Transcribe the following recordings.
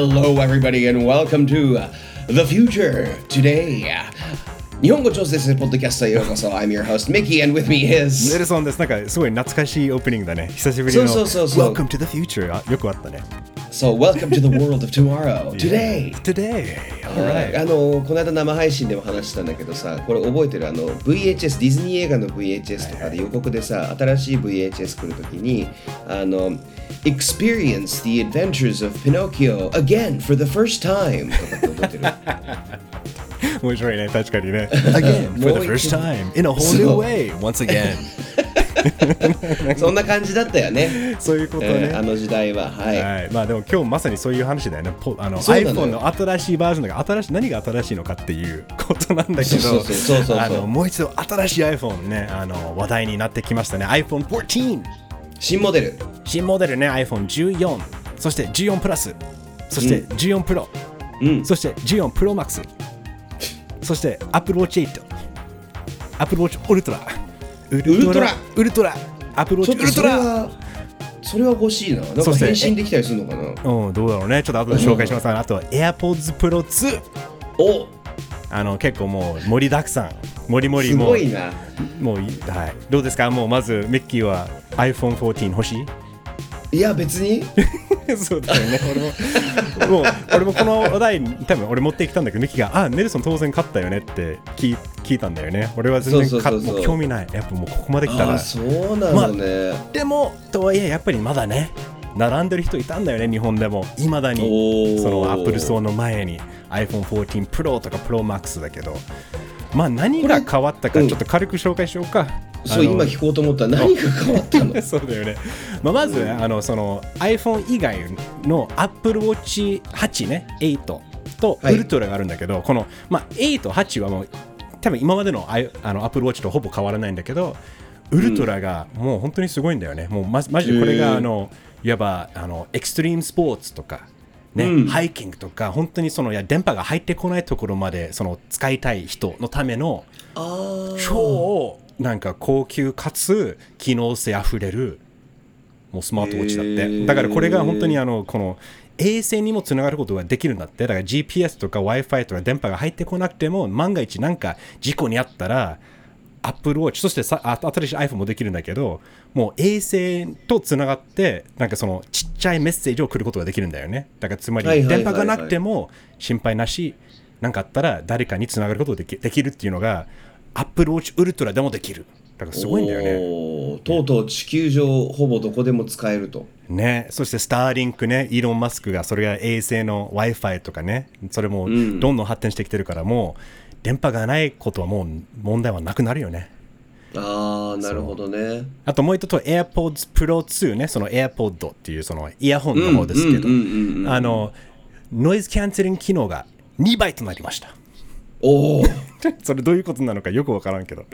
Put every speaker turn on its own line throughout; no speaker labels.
Hello, everybody, and welcome to uh, The Future Today. 日本語調整するポッドキャストへようこそ。I'm your host, Mickey, and with me
ネ
is.
ルソンです。なんかすごい懐かしいオープニングだね。久しぶりの
そうそうそうそう
Welcome to the future あよくあったね。
So, welcome to the world of tomorrow. Today.
Today.
はい
Alright.
あのこの間生配信でも話したんだけどさこれ覚えてるあの VHS ディズニー映画の VHS とかで予告でさ新しい VHS 来るときにあの Experience the adventures of Pinocchio again for the first time とかって覚えてる
面白いね。確かにね。Again, for
も
the
う
first
一度
time, in a whole new way, once again.
そんな感じだったよね、
そういうことね。
えーあの時代は。はい、
はい、まあでも今日まさにそういう話だよね。ポあの iPhone
よ。
の新しいバージョンだから新しい何が新しいのかっていうことなんだけど、もう一度新しい iPhone ねあの話題になってきましたね。iPhone 14
新モデル。
新モデルね iPhone14 そして14プラス。そして14 Pro、
うん。
そして14 Pro Max そして Apple Watch 8 Apple Watch Ultra ウル
ルトラ。
ウルトラ。
ちょ
Watch
っとそれ
Ultra
はそれは欲しいな。なんか変身できたりするのかな。
うん、どうだろうね。ちょっと後で紹介します。あとは AirPods Pro 2。
お。
あの結構もう盛りだくさん。盛り盛り
す
もう。
ごいな。
もういはい。どうですか？もうまずミッキーは iPhone14 欲しい？
いや別に
そうだよね。俺ももう俺もこの話題多分俺持ってきたんだけどミッキーがあネルソン当然買ったよねって聞い聞いたんだよね。俺は全然
そうそうそうそう。
買、もう興味ない。やっぱもうここまで来たら。
そうなのね、
でもとはいえやっぱりまだね並んでる人いたんだよね日本でも。いまだに。
おー。
そのアップルストアの前に。iPhone14 Pro とか ProMax だけど。まあ何が変わったか
うん。
ちょっと軽く紹介しようか、
そう今聞こうと思ったら何が変わったの？
そうだよね、まあ、まず、あのその iPhone 以外の Apple Watch 8ね8と
はい。
ウルトラがあるんだけど、この、まあ、8、8はもう多分今までのあいあの Apple Watch とほぼ変わらないんだけどウルトラがもう本当にすごいんだよね、もうまマジでこれがあのいわばあのエクストリームスポーツとかね、
うん。
ハイキングとか本当にそのいや電波が入ってこないところまでその使いたい人のための
あ
超なんか高級かつ機能性あふれるもうスマートウォッチだって、だからこれが本当にあのこの衛星にもつながることができるんだって。だから GPS とか Wi-Fi とか電波が入ってこなくても万が一なんか事故にあったら Apple Watch そしてさあ新しい iPhone もできるんだけどもう衛星とつながってなんかそのちっちゃいメッセージを送ることができるんだよね。だからつまり
はいはいはいはい。
電波がなくても心配なしなんかあったら誰かにつながることができできるっていうのが Apple Watch Ultra でもできる。だからすごいんだよね。
ねとうとう地球上ほぼどこでも使えると。
ね。そしてスターリンクね。イーロン・マスクがそれが衛星の Wi-Fi とかね。それもどんどん発展してきてるからもう電波がないことはもう問題はなくなるよね。
ああなるほどね。
あともう一つは AirPods Pro 2ね、その AirPod っていうそのイヤホンの方ですけど。
うんうんうんうんう、ん
あの、ノイズキャンセリング機能が2倍となりました。
おお
それどういうことなのかよくわからんけど。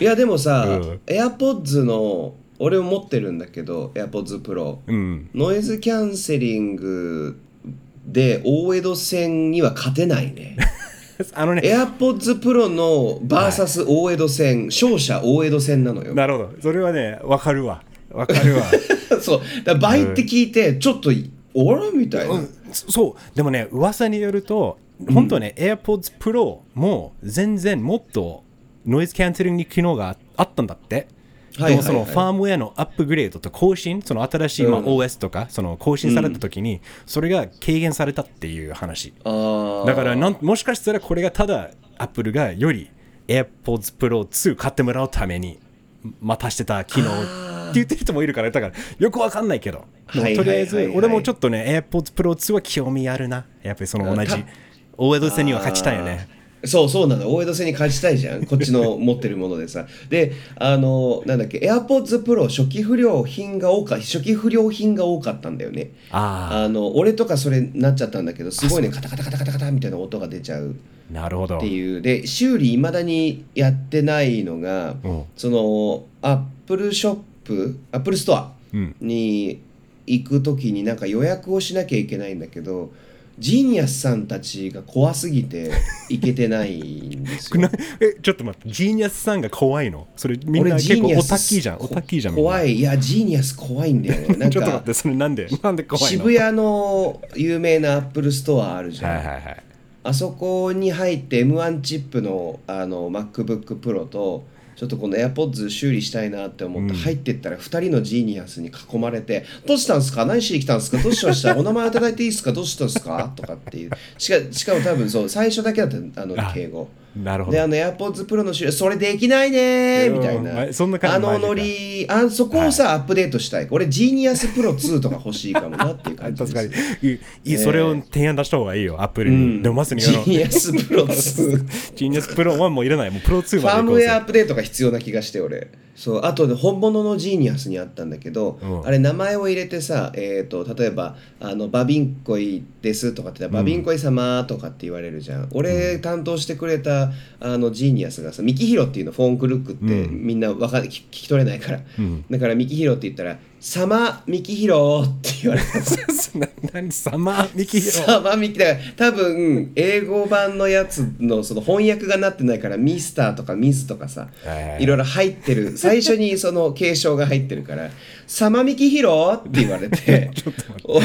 いやでもさ、
うん。
AirPods の俺も持ってるんだけど AirPods Pro、
うん。
ノイズキャンセリングで大江戸線には勝てないね。
あのね、
AirPods Pro の VS 大江戸線、勝者大江戸線なのよ。
なるほど。それはね、わかるわ。わかるわ。
そう。だ倍って聞いてちょっとおらみたいな、
うん。そそう、でもね、噂によると、本当はね、AirPods Pro も全然もっとノイズキャンセリング機能があったんだって。でもそのファームウェアのアップグレードと更新、その新しいまあ
うん。
OS とか、その更新された時に、それが軽減されたっていう話。だからなん、もしかしたらこれがただ、アップルがより AirPods Pro 2買ってもらうために、またしてた機能って言ってる人もいるから、だからよくわかんないけど、とりあえず俺もちょっとね、AirPods Pro 2は興味あるな。やっぱりその同じ
た、
大江戸線には勝ちたいよね。
そうそうなの。大江戸線に勝ちたいじゃん。こっちの持ってるものでさ。であのなんだっけ AirPods Pro 初期不良品が多か初期不良品が多かったんだよね。
あ
あの俺とかそれなっちゃったんだけどすごいねカタカタカタカタカタみたいな音が出ちゃう。
あ、なるほど。
って。いう。で修理いまだにやってないのが、
うん。
そのアップルショップアップルストア
うん。
に行く時になんか予約をしなきゃいけないんだけどジーニアスさんたちが怖すぎて いけてないんですよ。
なえちょっと待ってジーニアスさんが怖いの？それみんな結構オタッキーじゃんオタッキーじゃん
怖い。いやジーニアス怖いんだよね。なんか
ちょっと待ってそれなんで？なんで怖いの？
渋谷の有名なアップルストアあるじゃん、
はいはいはい。
あそこに入って M1 チップのあの MacBook Pro とちょっとこの AirPods 修理したいなって思って入ってったら2人のジーニアスに囲まれて「どうしたんすか？何しに来たんすか？どうしました？お名前いただいていいですか？どうしたんすか?」とかっていう。しかしかも多分そう最初だけだったあの
あ
敬語
なるほど。
であの AirPods Pro の修理それできないねーみたい
うん
な。
まそんな感じ
あのノリあそこをさ、アップデートしたい。俺ジーニアスプロ2とか欲しいかもなっていう感じです
確かに。いいいいそれを提案出した方がいいよアップルに、
うん。
でもまさに
ジーニアスプロ2
ジーニアスプロ1もいらない。もうプロ2
ファームウェアアップデートが必要な気がして俺。そうあとで本物のジーニアスにあったんだけど、
うん。
あれ名前を入れてさ、えー、と例えばあの「バビンコイです」とかって言ったら「バビンコイ様」とかって言われるじゃん、俺担当してくれたあのジーニアスがさミキヒロっていうのフォンクルックって
うん。
みんなわか聞聞き取れないから、
うん。
だからミキヒロって言ったら「サマ ミキヒロ」って言われた
な何サマーミキヒロ？
サマミキだから多分英語版のやつのその翻訳がなってないからミスターとかミスとかさ
はい
ろいろ入ってる。最初にその敬称が入ってるから「サマミキヒロ」って言われて。お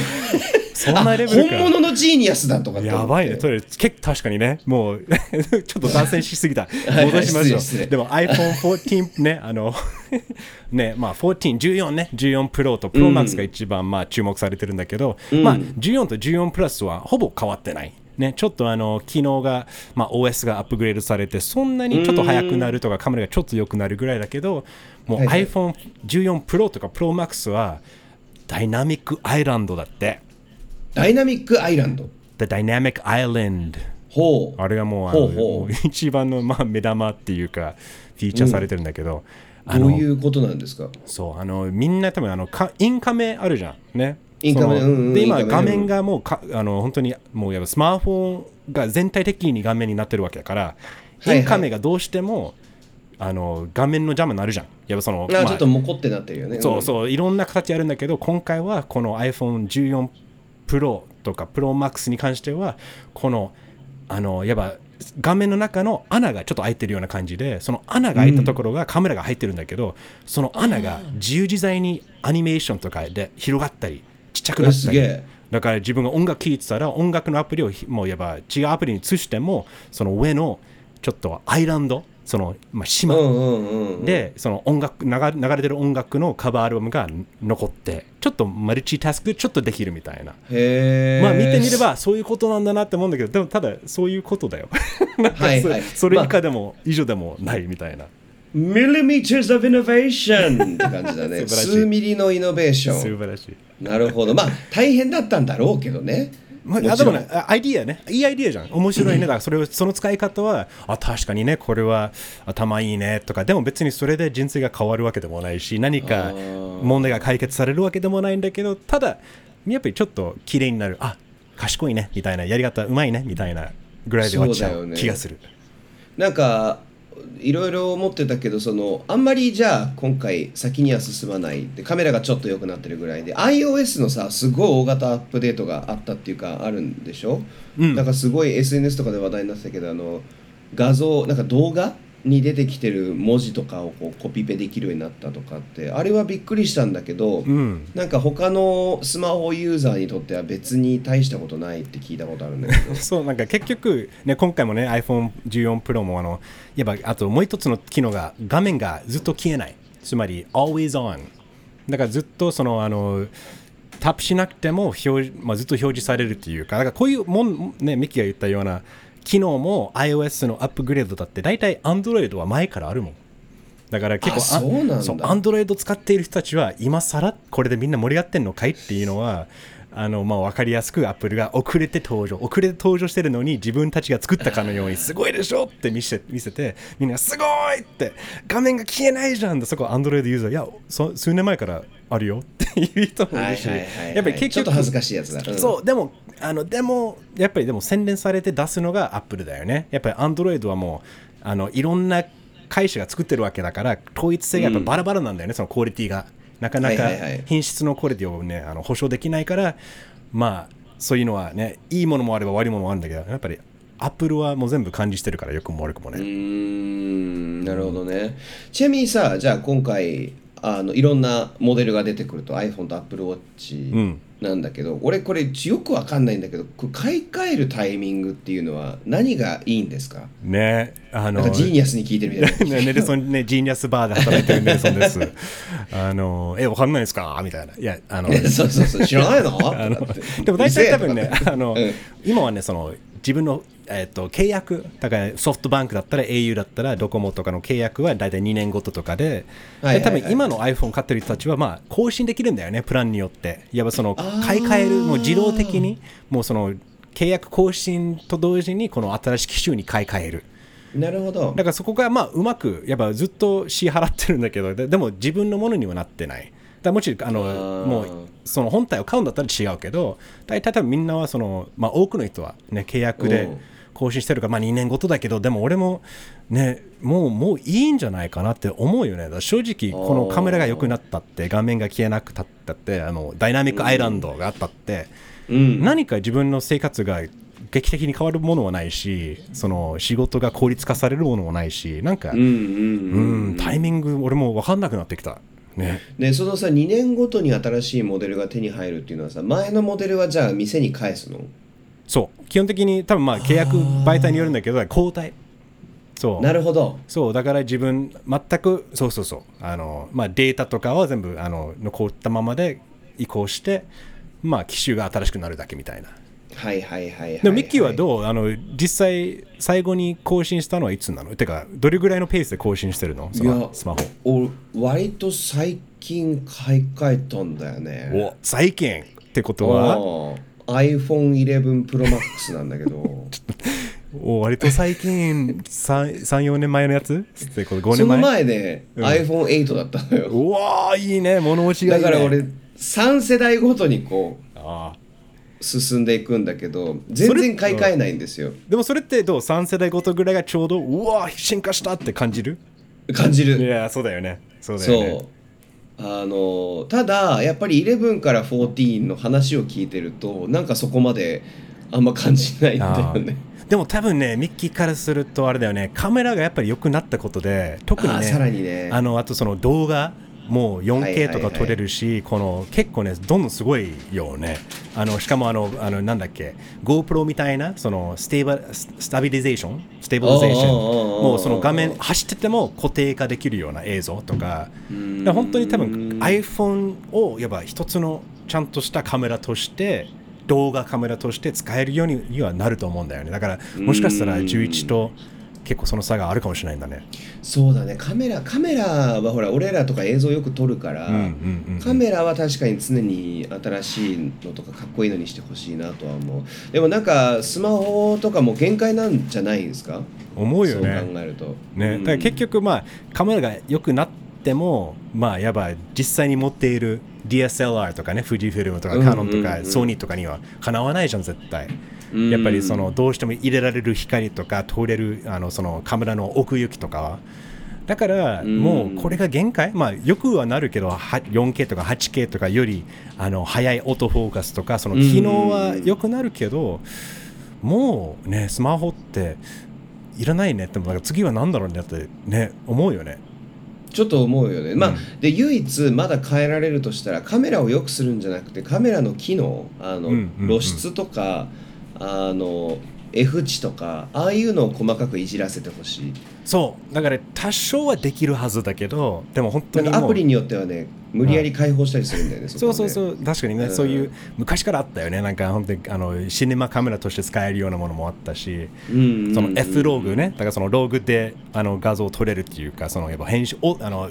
そんなレベルか。
あ本物のジーニアスだとか
やばいね。それ結構確かにね、もう ちょっと脱線しすぎた。
はい
戻しましょう。でも iPhone14 ね、あの、ね、まあ14、14ね、14 Pro と Pro Max が一番まあ注目されてるんだけど、まあ14と14 Plus はほぼ変わってない。ね、ちょっとあの機能が、まあ、OS がアップグレードされてそんなにちょっと速くなるとかカメラがちょっと良くなるぐらいだけどもう
はいはい。
iPhone14 Pro とか Pro Max はダイナミックアイランドだって。
ダイナミックアイランド
The Dynamic Island
ほう。
あれがもうあの
ほう
一番の、まあ、目玉っていうかフィーチャーされてるんだけど、あの
どういうことなんですか？
そうあのみんな多分あのかインカメあるじゃん。ね
インカメ
その
うんうん
で今画面がもうかあの本当にもうやスマートフォンが全体的に画面になってるわけだから、
いはい。
インカメがどうしてもあの画面の邪魔になるじゃん。やっぱその
あ、
まあ
ちょっとモコってなってるよね。
そうそういろんな形あるんだけど今回はこの iPhone14 Pro とか ProMax に関してはこのあのやっぱ画面の中の穴がちょっと開いてるような感じでその穴が開いたところがカメラが入ってるんだけど、その穴が自由自在にアニメーションとかで広がったりちゃくな
え
ったり。
すげえ。
だから自分が音楽聴いてたら音楽のアプリをひもうやっぱ違うアプリに移してもその上のちょっとアイランドその、まあ、島、でその音楽流れてる音楽のカバーアルバムが残ってちょっとマルチタスクでちょっとできるみたいな、まあ見てみればそういうことなんだなって思うんだけどでもただそういうことだよ。そ,、れ以下でも、以上でもないみたいな
millimeters of innovation って感じだね。数ミリのイノベーション。
素晴らしい、
なるほど。まあ大変だったんだろうけどね。
まあ、でもねあアイディアね。いいアイディアじゃん。面白いね。だからそれをその使い方はあ確かにね。これは頭いいね。とか。でも別にそれで人生が変わるわけでもないし何か問題が解決されるわけでもないんだけどただやっぱりちょっと綺麗になる。あ賢いね。みたいな。やり方うまいね。みたいなぐらいで終わっちゃう気がする。
なんかいろいろ思ってたけどそのあんまりじゃあ今回先には進まないでカメラがちょっと良くなってるぐらいで iOS のさすごい大型アップデートがあったっていうかあるんでしょ、
うん。
なんかすごい SNS とかで話題になってたけどあの画像なんか動画？に出てきてる文字とかをこうコピペできるようになったとかってあれはびっくりしたんだけど、
うん。
なんか他のスマホユーザーにとっては別に大したことないって聞いたことあるんだけど。
そうなんか結局、ね、今回もね iPhone14 Pro もあのやっぱあともう一つの機能が画面がずっと消えない。つまり always on だからずっとそのあのタップしなくても表示、まあ、ずっと表示されるっていうかだからこういうもん、ね、ミキが言ったような機能も iOS のアップグレードだって大体 Android は前からあるもん。だから結構
あそうなんだ。
そう Android 使っている人たちは今更これでみんな盛り上がってんのかいっていうのはあのまあ分かりやすく Apple が遅れて登場。遅れて登場してるのに自分たちが作ったかのようにすごいでしょって見せ見せてみんなすごいって画面が消えないじゃんってそこ Android ユーザー。いやそ数年前からあるよっていう人もいるし。やっぱり結局
ちょっと恥ずかしいやつだ、うん。
そうでもあのでもやっぱりでも洗練されて出すのがアップルだよね。やっぱり Android はもうあのいろんな会社が作ってるわけだから統一性がやっぱバラバラなんだよね、そのクオリティが。なかなか品質のクオリティをねあの保証できないからまあそういうのはねいいものもあれば悪いものもあるんだけどやっぱりアップルはもう全部管理してるからよくも悪くもね、
ん。なるほどね。ちなみにさ、じゃあ今回あのいろんなモデルが出てくると iPhone と Apple
うん
なんだけど、俺これよくわかんないんだけど、買い替えるタイミングっていうのは何がいいんですか？
ねあの
ジーニアスに聞いてるみたいな。
ねネルソンね、ジーニアスバーで働いてるネルソンです。あの、え、わかんないですか？みたいな。いや、あの、
そうそうそう、知らないの？
でも大体多分ねあの、
うん
今はね、その、自分の、えっと契約、だからソフトバンクだったら au だったらドコモとかの契約は大体2年ごととかで、で多分今の iPhone 買ってる人たちは、まあ、更新できるんだよね、プランによって。やっぱその買い替える、もう自動的に、もうその、契約更新と同時に、この新しい機種に買い替える。
なるほど。
だ。からそこがまあうまくやっぱずっと支払ってるんだけどででも自分のものにはなってない。だもちろんあのもうその本体を買うんだったら違うけど大体多分みんなはその、まあ、多くの人は、ね、契約で
うん
更新してるから、まあ、2年ごとだけどでも俺もねもうもういいんじゃないかなって思うよね正直このカメラが良くなったって画面が消えなくたったってあのダイナミックアイランドがあったって、
うん。
何か自分の生活が劇的に変わるものはないしその仕事が効率化されるものもないしなんか。
うん、
タイミング俺も分かんなくなってきた。ね。
でそのさ2年ごとに新しいモデルが手に入るっていうのはさ前のモデルはじゃあ店に返すの？
そう。基本的に多分まあ契約媒体によるんだけど、交代。そう。
なるほど
そう。だから自分、全く、そうそうそう。あの、まあデータとかは全部あの残ったままで移行して、まあ機種が新しくなるだけみたいな。
はいはいはいはい
でもミッキーは
う
どう？あの実際最後に更新したのはいつなの？てかどれぐらいのペースで更新してるの？そのスマホ
お割と最近買い替えたんだよね
お最近ってことは？
うん iPhone11 Pro Max なんだけど。
お割と最近34年前のやつ？ってこと5
その
年前
前ね、
うん。
iPhone8 だったのよ。
うわーいいね。物持ちがいい、ね、
だから俺3世代ごとにこう
あー
進んでいくんだけど全然買い替えないんですよ。
でもそれってどう？3世代ごとぐらいがちょうどうわー進化したって感じる？い
感じる。
やそうだよね。そうだよね
あのただやっぱり11から14の話を聞いてるとなんかそこまであんま感じないんだよね。
でも多分ねミッキーからするとあれだよね。カメラがやっぱり良くなったことで特にね
あさらにね。
あのあとその動画もう
はいはい
4K
はい
とか撮れるし、この結構ねどんどんすごいよね。あのしかもあのあのなんだっけ GoPro みたいなその
stabi stabilization stabilization
もうその画面走ってても固定化できるような映像とか。だから本当に多分 iPhone をやっぱ一つのちゃんとしたカメラとして動画カメラとして使えるようににはなると思うんだよね。だからもしかしたら11と結構その差があるかもしれないんだね。
そうだね。カメラカメラはほら俺らとか映像よく撮るから、
うんうんうん
カメラは確かに常に新しいのとかかっこいいのにしてほしいなとは思う。でもなんかスマホとかも限界なんじゃないですか？
思うよ
そう考
ね
えると。
ね、
うん。
だから結局まあカメラが良くなってもまあやばい実際に持っている DSLR とかね富士フィルムとか
うん
カノンとかソニーとかにはかなわないじゃん絶対。
うん。
やっぱりそのどうしても入れられる光とか通れるあのそのカメラの奥行きとかは。だから
うん。
もうこれが限界？まあよくはなるけどは 4K とか 8K とかよりあの速いオートフォーカスとかその機能は良くなるけどもうねスマホっていらないねって次は何だろうねってね思うよね
ちょっと思うよね、まあ
うん。
で唯一まだ変えられるとしたらカメラを良くするんじゃなくてカメラの機能あの、露出とかあの F 値とかああいうのを細かくいじらせてほしい
そう。だから多少はできるはずだけどでも本当に
アプリによってはね無理やり開放したりするんだよね、
そうそう
う。
そう確かにね、
うん。
そういう昔からあったよね。なんか本当にあのシネマカメラとして使えるようなものもあったし、
うん
その F ローグね。だからそのローグであの画像を撮れるっていうかそのやっぱ編集おあの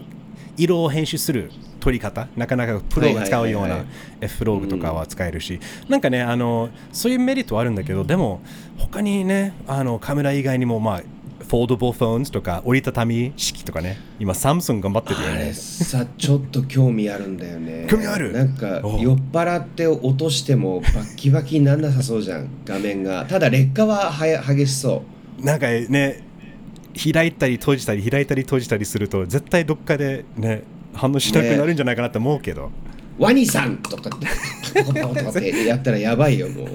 色を編集する撮り方なかなかプロが使うような F ローグとかは使えるし、なんかねあのそういうメリットはあるんだけどでも他にねあのカメラ以外にもまあ foldable phones とか折りたたみ式とかね。今サムスン頑張ってるよね。
さちょっと興味あるんだよね。
興味ある？
なんか
お
酔っ払って落としてもバッキバキになんなさそうじゃん画面が。ただ劣化ははや激しそう。
なんかね開いたり閉じたり開いたり閉じたりすると絶対どっかでね反応しなくなるんじゃないかなって思うけど、
ワニさんとかってやったらやばいよもう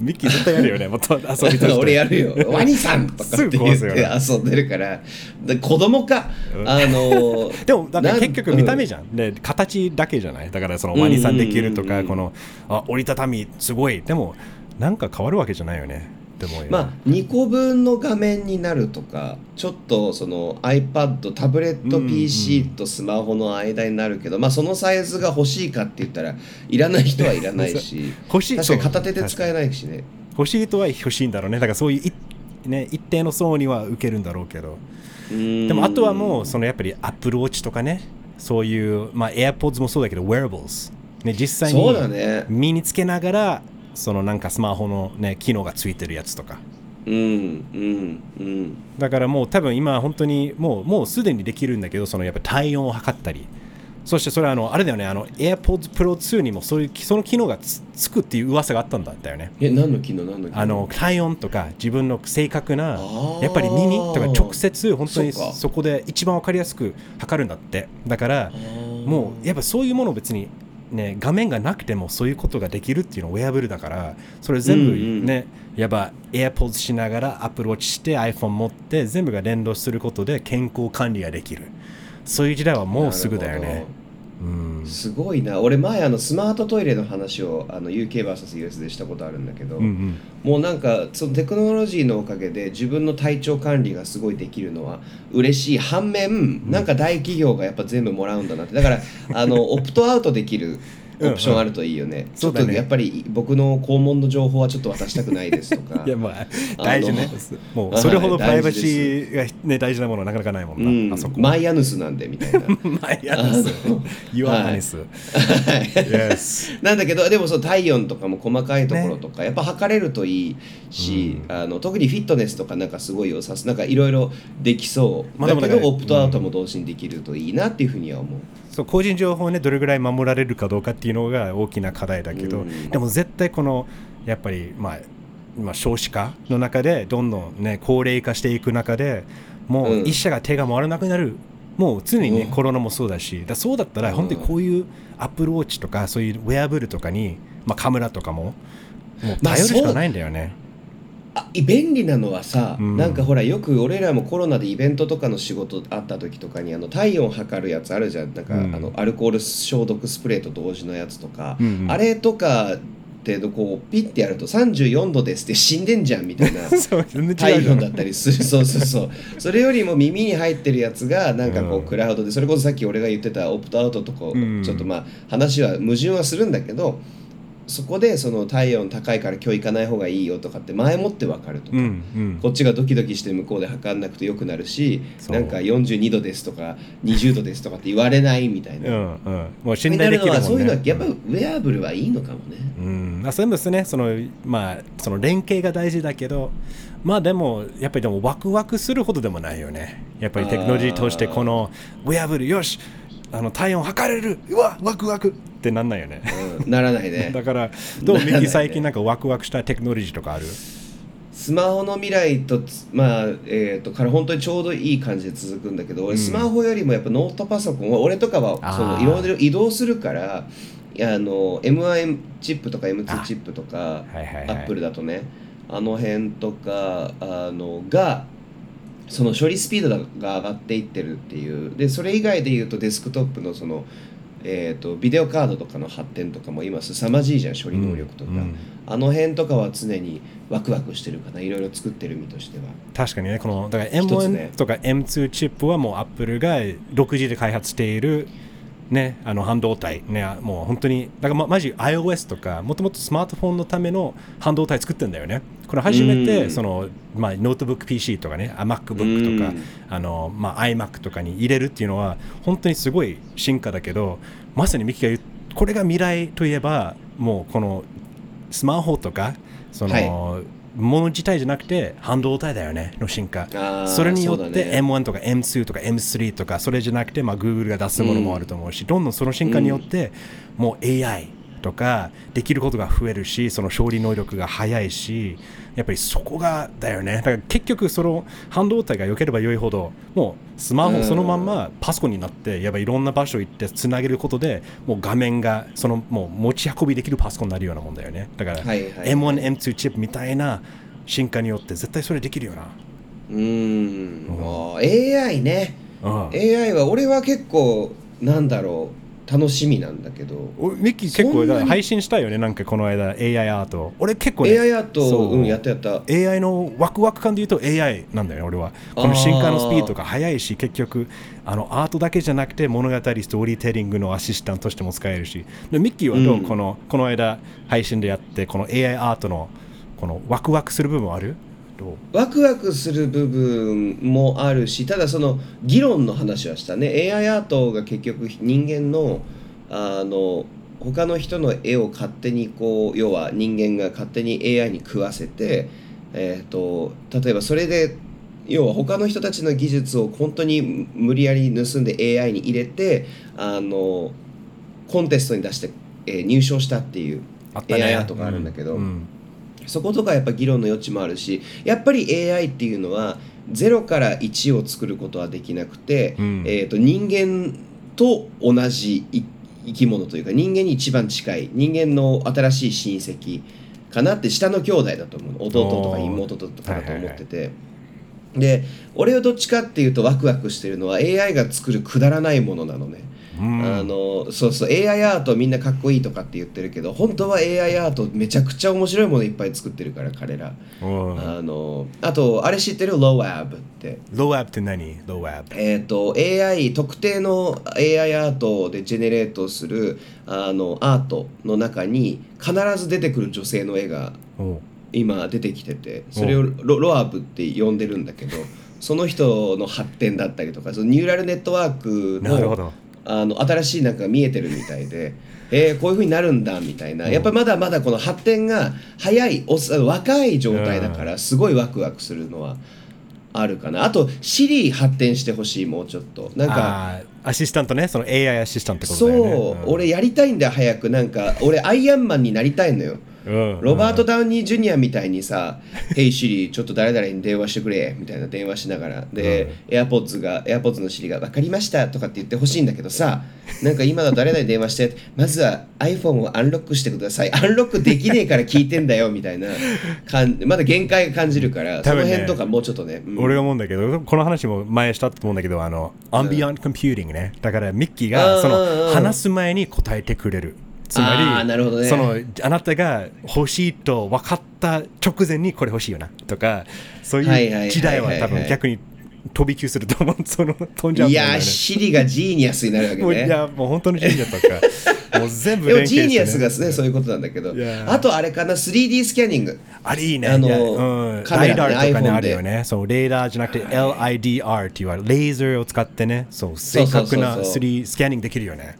ミッキー絶対やるよねもっと遊びとして。
俺やるよ。ワニさんとかって言って遊んでるから。で子供かあの
でもだから結局見た目じゃん、で形だけじゃない？だからそのワニさんできるとかこのあ折りたたみすごい。でもなんか変わるわけじゃないよねでも
まあ2個分の画面になるとかちょっとその iPad タブレット PC とスマホの間になるけど、まあそのサイズが欲しいかって言ったらいらない人はいらないし
欲しい。
確かに片手で使えないしね。
欲しい人は欲しいんだろうね。だからそういうい、ね、一定の層には受けるんだろうけど。
で
でもあとはもうそのやっぱり Apple Watch とかね。そういう、まあ、AirPods もそうだけど Wearables、ね、実際に
そうだね。
身につけながらそのなんかスマホの、ね、機能がついてるやつとか。
うんうんうん。
だからもう多分今本当にもうもうすでにできるんだけどそのやっぱ体温を測ったり。そしてそれはあのあれだよねあの AirPods Pro 2にもそういうその機能がつつくっていう噂があったんだったよね。
え何の機能何の機能？
あの体温とか自分の正確なやっぱり耳とか直接本当に
そ
こで一番わかりやすく測るんだって。だからもうやっぱそういうものを別にね画面がなくてもそういうことができるっていうのはウェアブルだからそれ全部
うんうん。
ね、やっぱ AirPods しながら Apple Watch して iPhone 持って全部が連動することで健康管理ができる。そういう時代はもうすぐだよねうん。
すごいな。俺前あのスマートトイレの話をあの UKVSUS でしたことあるんだけど、
うんうん。
もうなんかそのテクノロジーのおかげで自分の体調管理がすごいできるのは嬉しい反面なんか大企業がやっぱ全部もらうんだなって。だからあのオプトアウトできるオプションあるといいよね、ちょっとやっぱり僕の肛門の情報はちょっと渡したくないです。とか
いやまあ大事ねもうそれほどプライバシーが、ね、大事なものはなかなかないもんな、
うん。
あそこ。
マイアヌスなんでみたいな。
マイアナス。
あの
You
はい。
Are honest Yes
なんだけどでもその体温とかも細かいところとか、やっぱ測れるといいし、あの特にフィットネスとかなんかすごい良さすなんかいろいろできそう、
だ
けどオプトアウトも同時にできるといいなっていうふうには思う、
そう個人情報をねどれぐらい守られるかどうかっていうのが大きな課題だけど、
うん。
でも絶対このやっぱりまあまあ少子化の中でどんどんね高齢化していく中でもう
うん。
一社が手が回らなくなる、もう常にね、
うん。
コロナもそうだしだそうだったら
うん。
本当にこういうアップルウォッチとかそういうウェアブルとかに、まあ、カメラとかももう
まあ
頼るしかないんだよね。
あ便利なのはさ、
うん。
なんかほらよく俺らもコロナでイベントとかの仕事あった時とかにあの体温測るやつあるじゃん。なんか、
うん。
あのアルコール消毒スプレーと同時のやつとか、
うんうん。
あれとかってこうピッてやると34度ですって死んでんじゃんみたいな 体温だったりする。そうそうそう。それよりも耳に入ってるやつがなんかこう
うん。
クラウドでそれこそさっき俺が言ってたオプトアウトとこう
うん。
ちょっとまあ話は矛盾はするんだけどそこでその体温高いから今日行かない方がいいよとかって前もって分かるとか、
うんうん。
こっちがドキドキして向こうで測んなくてよくなるしなんか42度ですとか20度ですとかって言われないみたいな。
うんうん、もう信頼できるもんね。
そういうのはやっぱウェアブルはいいのかもね。
うん、あそうですね。そのまあその連携が大事だけどまあでもやっぱりでもワクワクするほどでもないよね。やっぱりテクノロジー通してこのウェアブルよしあの体温測れる。うわワクワク。ってなんないよね。
うん、ならないね。
だからどう
ならないね
ミキ最近なんかワクワクしたテクノロジーとかある？
スマホの未来とつまあえー、とから本当にちょうどいい感じで続くんだけど俺
うん。
スマホよりもやっぱノートパソコンは俺とかはそのいろいろ移動するからいやあの M1 チップとか M2
あ。
チップとか
はいはいはい。
アップルだとねあの辺とかあのがその処理スピードが上がっていってるっていう。でそれ以外で言うとデスクトップのそのえー、とビデオカードとかの発展とかも今凄まじいじゃん処理能力とか、
うんうん。
あの辺とかは常にワクワクしてるかないろいろ作ってる身としては。
確かにねこのだから
一つね。
M1 とか M2 チップはもうアップルが独自で開発しているね、あの半導体、ね、もう本当に、だからまマジ iOS とか、もともとスマートフォンのための半導体作ってんだよね。これ初め
う
て、
ん。
その、まあ、ノートブック PC とかね、あ MacBook とか
うん、
あの、まあ、iMac とかに入れるっていうのは、本当にすごい進化だけど、まさにミキが言う、これが未来といえば、もうこのスマホとか、その、もの自体じゃなくて半導体だよねの進化。それによって
ね。
M1 とか M2 とか M3 とかそれじゃなくて、まあ、Google が出すものもあると思うし、どんどんその進化によって、もう AI とかできることが増えるしその処理能力が速いしやっぱりそこがだよね。だから結局その半導体が良ければ良いほどもうスマホそのまんまパソコンになってやっぱいろんな場所行ってつなげることでもう画面がそのもう持ち運びできるパソコンになるようなもんだよね。だから
はいはい。
M1、M2 チップみたいな進化によって絶対それできるよな。
うーん。もう AI ね。
うん。
AI は俺は結構なんだろう楽しみなんだけど。
おミッキー結構配信したよねなんかこの間 AI アート。俺結構ね
AI アート
そう。
うんやったやった。
AI のワクワク感で言うと AI なんだよね俺は。この進化のスピードが速いし結局あのアートだけじゃなくて物語ストーリーテリングのアシスタントとしても使えるし。でミッキーはどう、
うん。
このこの間配信でやってこの AI アートのこのワクワクする部分はある？どう？
ワクワクする部分もあるしただその議論の話はしたね。AI アートが結局人間のあの他の人の絵を勝手にこう要は人間が勝手に AI に食わせて、えー、と例えばそれで要は他の人たちの技術を本当に無理やり盗んで AI に入れてあのコンテストに出して、えー入賞したっていう AI アートがあるんだけど、
うん
そことかやっぱ議論の余地もあるしやっぱり AI っていうのは0から1を作ることはできなくて、
うん。
えー、と人間と同じい生き物というか人間に一番近い人間の新しい親戚かなって下の兄弟だと思うの。弟とか妹とかだと思ってて。で俺はどっちかっていうとワクワクしてるのは AI が作るくだらないものなのね、
うん
あのそうそう AI アートみんなかっこいいとかって言ってるけど本当は AI アートめちゃくちゃ面白いものいっぱい作ってるから彼ら。
うん
あのあとあれ知ってる？LOAB って。
LOAB って何？ LOAB
えっ、と AI 特定の AI アートで generate するあのアートの中に必ず出てくる女性の絵が今出てきててそれをロロアブって呼んでるんだけどその人の発展だったりとかそのニューラルネットワークの
なるほど
あの新しいなんかが見えてるみたいで。えーこういうふうになるんだみたいな。やっぱまだまだこの発展が早いお若い状態だからすごいワクワクするのはあるかな。あと Siri 発展してほしいもうちょっと。なんか
アシスタントね。その AI アシスタントってこと
そう、
だよね。
俺やりたいんだよ早く。なんか俺アイアンマンになりたいのよ
うん。
ロバート・ダウニー・ジュニアみたいにさ「Hey Siri ちょっと誰々に電話してくれ」みたいな電話しながら。で、AirPods が AirPods の Siri が「分かりました」とかって言ってほしいんだけどさなんか今の誰々に電話してまずは iPhone をアンロックしてください。アンロックできねえから聞いてんだよみたいなかんまだ限界が感じるから、
ね。
の辺とかもうちょっとね、うん。
俺が思うんだけどこの話も前したと思うんだけどあの ambient computing ね。だからミッキーがその話す前に答えてくれるつまり
なるほどね。
そのあなたが欲しいと分かった直前にこれ欲しいよなとかそう
はいう
時代は多分逆に飛び級すると思う。その飛んじゃうね。
やー、 Siri がジーニアスになるわけね。
もういやもう本当にジーニアとか。もう全部
でもジーニアスがね、そういうことなんだけど。あとあれかな、3D スキャニング。
あれいいね。
あの
いやうん、
カメラね
ライダーとかねあるよね。そう、レーダーじゃなくて LIDR っていうレーザーを使ってね、そう、正確な
そうそうそうそう。
3D スキャニングできるよね。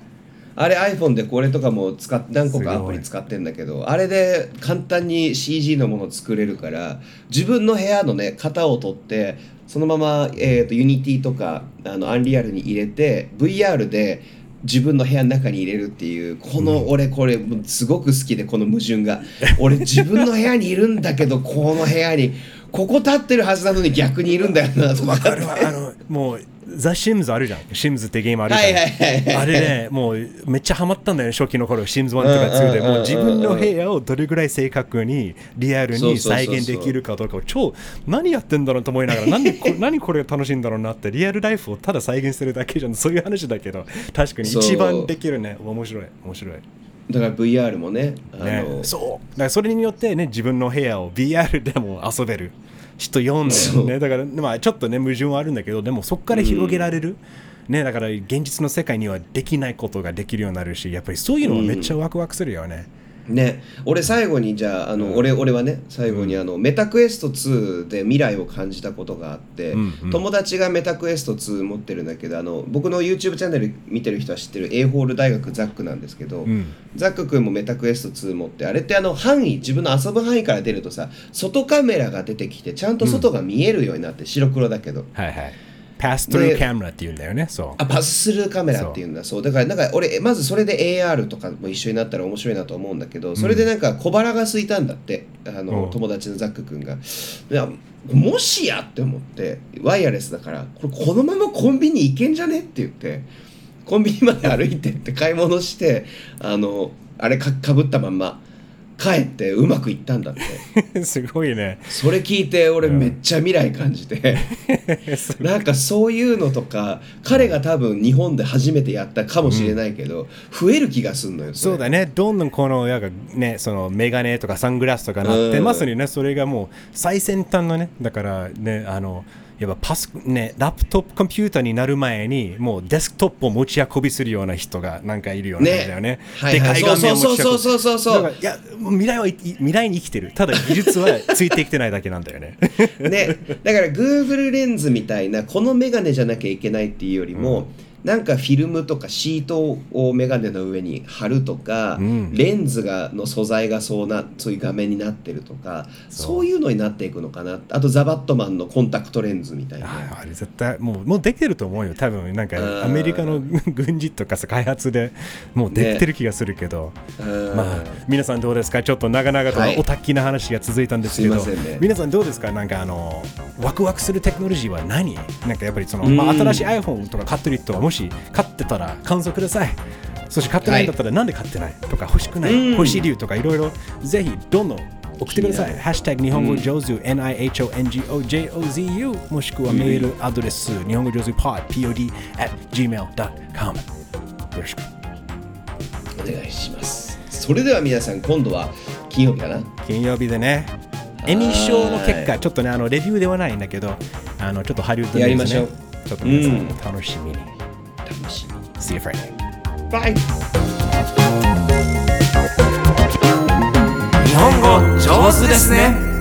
あれ iPhone でこれとかも使っ何個かアプリ使ってんだけどあれで簡単に CG のものを作れるから自分の部屋のね型を取ってそのまま、えー、と Unity とかあのアンリアルに入れて VR で自分の部屋の中に入れるっていうこの俺これすごく好きでこの矛盾が。俺自分の部屋にいるんだけどこの部屋にここ立ってるはずなのに逆にいるんだよなとか
るわ。あの、もう、ザ・シムズあるじゃん。シムズってゲームあるじゃん。
はいはいはいはい
あれね、もうめっちゃハマったんだよね、初期の頃。シムズ1とか2で。
うんうんうんうん
もう自分の部屋をどれぐらい正確に、リアルに再現できるかどうかを超、何やってんだろうと思いながら、なんでこ何これが楽しいんだろうなって、リアルライフをただ再現するだけじゃん。そういう話だけど、確かに一番できるね。面白い。面白い。
だから VR もねあ
ね
の、
そうだからそれによってね自分の部屋を VR でも遊べる人読んで
そう。
ねだからまあちょっとね矛盾はあるんだけどでもそこから広げられる、ねだから現実の世界にはできないことができるようになるしやっぱりそういうのはめっちゃワクワクするよね、
ね、俺最後にじゃああの、俺俺はね最後にあの、メタクエスト2で未来を感じたことがあって、
うんうん。
友達がメタクエスト2持ってるんだけどあの僕の YouTube チャンネル見てる人は知ってる A ホール大学ザックなんですけど、
ん。
ザック君もメタクエスト2持ってあれってあの範囲自分の遊ぶ範囲から出るとさ外カメラが出てきてちゃんと外が見えるようになって、白黒だけど。
はいはい pass through camera っていうんだよね。そう。
あパススルーカメラっていうんだ。そう。だからなんか俺まずそれで AR とかも一緒になったら面白いなと思うんだけどそれでなんか小腹が空いたんだって。あの、
うん。
友達のザック君が。いやもしやって思ってワイヤレスだからこれこのままコンビニ行けんじゃねって言ってコンビニまで歩いてって買い物してあのあれかかぶったまんま帰ってうまくいったんだって。
すごいね。
それ聞いて俺めっちゃ未来感じて、なんかそういうのとか彼が多分日本で初めてやったかもしれないけど、増える気がすんのよれ。
そうだね。どんどんこの、なんかね、そのメガネとかサングラスとかなって、
うん
まさにね、それがもう最先端のね、だからね、あの、やっぱパス、ね、ラップトップコンピューターになる前に、もうデスクトップを持ち運びするような人がなんかいるような感じだよね。
はいはい
でを持ち運ぶ
そうそうそうそうそう
いや、未来はい未来に生きてる。ただ技術はついてきてないだけなんだよね。
ね、だから Google レンズみたいなこのメガネじゃなきゃいけないっていうよりも、なんかフィルムとかシートをメガネの上に貼るとか、
ん。
レンズがの素材がそうなそういう画面になってるとかそう。いうのになっていくのかなあとザバットマンのコンタクトレンズみたいな。
ああれ絶対もうもうできてると思うよ多分。なん
うん。
かアメリカの 軍事とかさ開発でもうできてる気がするけど、
うん。
まあ皆さんどうですか？ちょっと長々と
はい。
おたっきな話が続いたんですけど、
すいね。
皆さんどうですか？なんかあのワクワクするテクノロジーは何？なんかやっぱりその、
うん。
まあ、新しい iPhone とか買ってる人はもし買ってたら感想ください。そして買ってないんだったらなんで買ってないとか欲しくない、
うん。
欲しい理由とかいろいろぜひどんどん送ってください。ハッシュタグ日本語上手、NIHONGOJOZU もしくはメールアドレス、日本語上手 pod, pod at gmail.com よろしく。
お願いします。それでは皆さん今度は金曜日かな？
金曜日でね、エミー賞の結果、ちょっとね、あのレビューではないんだけど、あのちょっとハリウッドニュースね。
やりましょう。
ちょっと皆さ
うん
ん。楽しみに。
楽しみ
See you Friday.
バイ
日本語上手ですね